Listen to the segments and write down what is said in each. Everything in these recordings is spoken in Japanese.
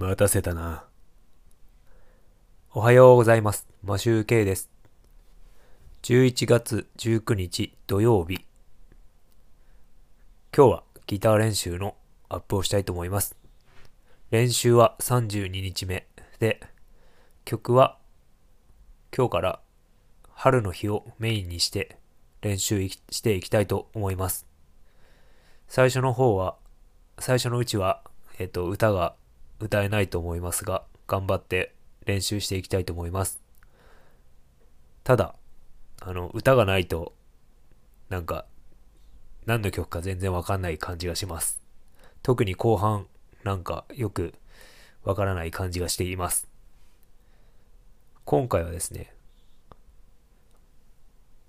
待たせたな。おはようございます。マシューケイです。11月19日土曜日。今日はギター練習のアップをしたいと思います。練習は32日目で、曲は今日から春の日をメインにして練習していきたいと思います。最初の方は、最初のうちは、えっと、歌が歌えないと思いますが、頑張って練習していきたいと思います。ただ、あの、歌がないと、なんか、何の曲か全然わかんない感じがします。特に後半、なんかよくわからない感じがしています。今回はですね、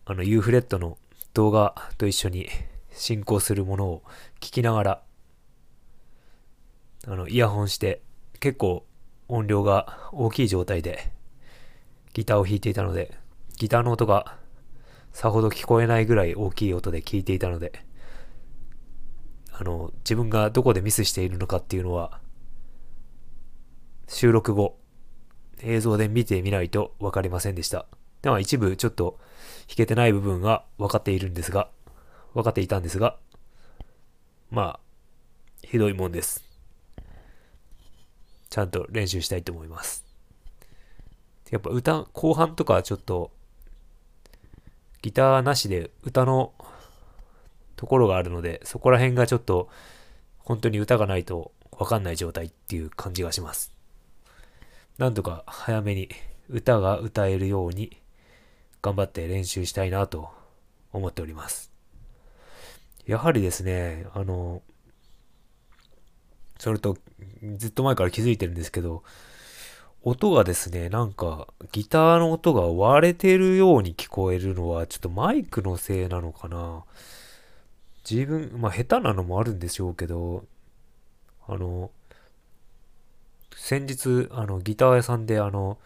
あの、ユーフレットの動画と一緒に進行するものを聞きながら、あの、イヤホンして、結構音量が大きい状態でギターを弾いていたので、ギターの音がさほど聞こえないぐらい大きい音で聞いていたので、あの、自分がどこでミスしているのかっていうのは、収録後、映像で見てみないと分かりませんでした。では一部ちょっと弾けてない部分が分かっているんですが、分かっていたんですが、まあ、ひどいもんです。ちゃんと練習したいと思います。やっぱ歌、後半とかちょっと、ギターなしで歌のところがあるので、そこら辺がちょっと、本当に歌がないとわかんない状態っていう感じがします。なんとか早めに歌が歌えるように頑張って練習したいなと思っております。やはりですね、あの、それとずっと前から気づいてるんですけど、音がですね、なんかギターの音が割れてるように聞こえるのはちょっとマイクのせいなのかな。自分、まあ下手なのもあるんでしょうけど、あの、先日、あの、ギター屋さんであの、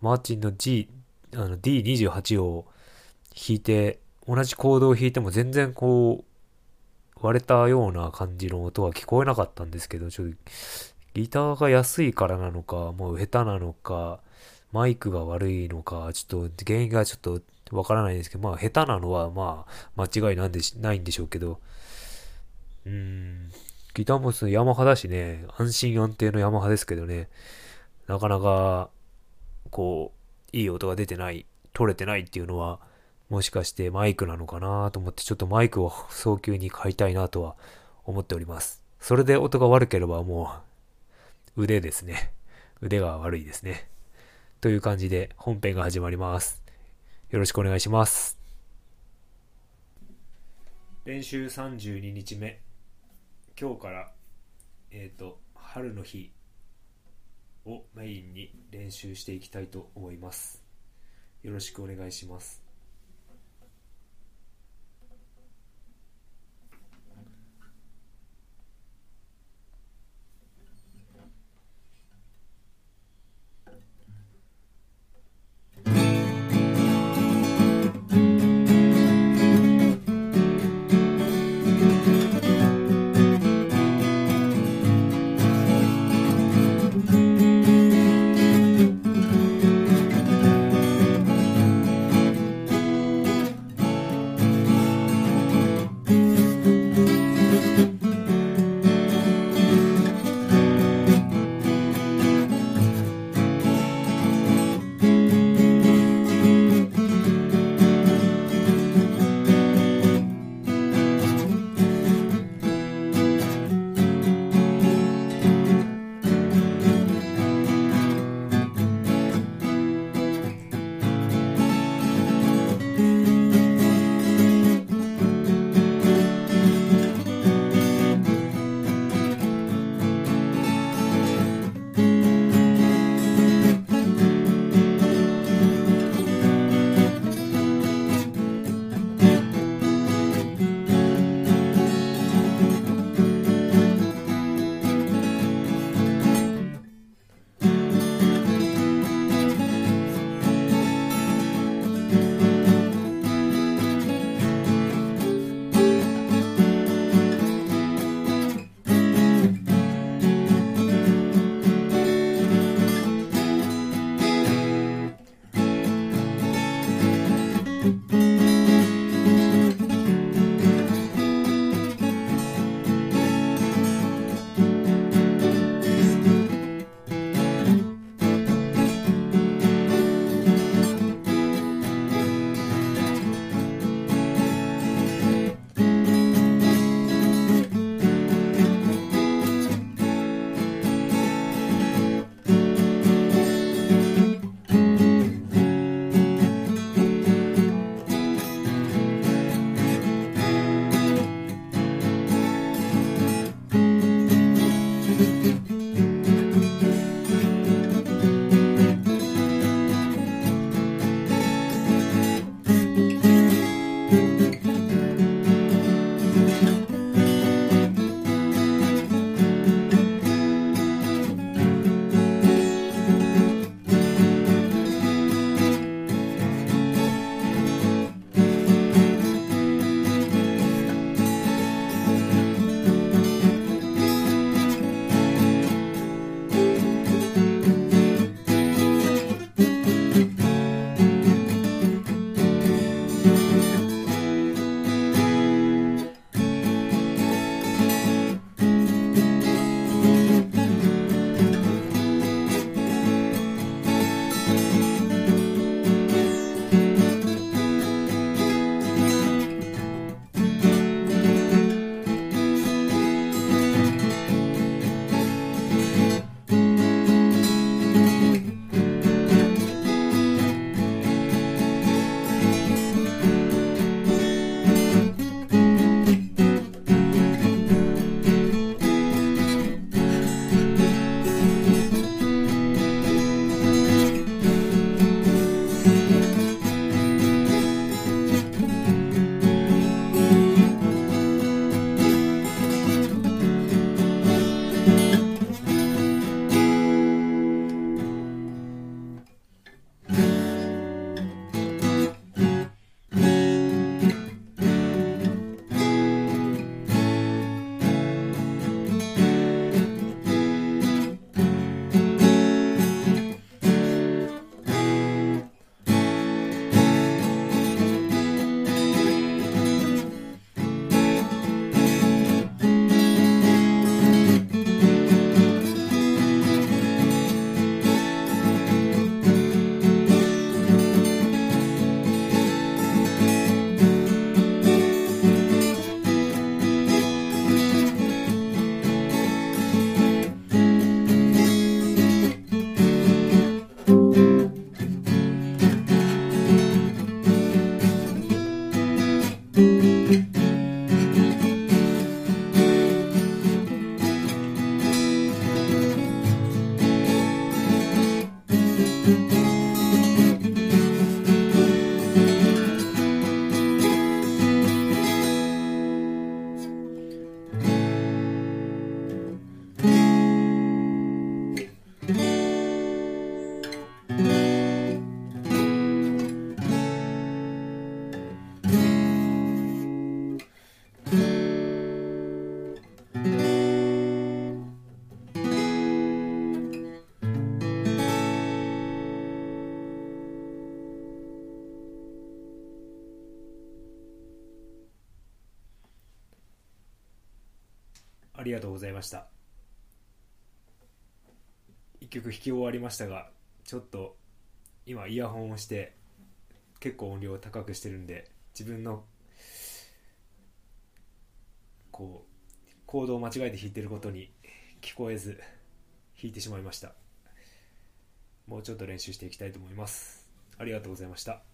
マーチンの G、あの D28 を弾いて、同じコードを弾いても全然こう、割れたような感じの音は聞こえなかったんですけど、ちょっとギターが安いからなのか、もう下手なのか、マイクが悪いのか、ちょっと原因がちょっとわからないんですけど、まあ下手なのはまあ間違いなんでしないんでしょうけど、うーん、ギターもそのヤマハだしね、安心安定のヤマハですけどね、なかなかこう、いい音が出てない、取れてないっていうのは、もしかしてマイクなのかなと思ってちょっとマイクを早急に買いたいなとは思っております。それで音が悪ければもう腕ですね。腕が悪いですね。という感じで本編が始まります。よろしくお願いします。練習32日目。今日から、えっ、ー、と、春の日をメインに練習していきたいと思います。よろしくお願いします。りがとうございました。一曲弾き終わりましたがちょっと今イヤホンをして結構音量を高くしてるんで自分のこうコードを間違えて弾いてることに聞こえず弾いてしまいました。もうちょっと練習していきたいと思います。ありがとうございました。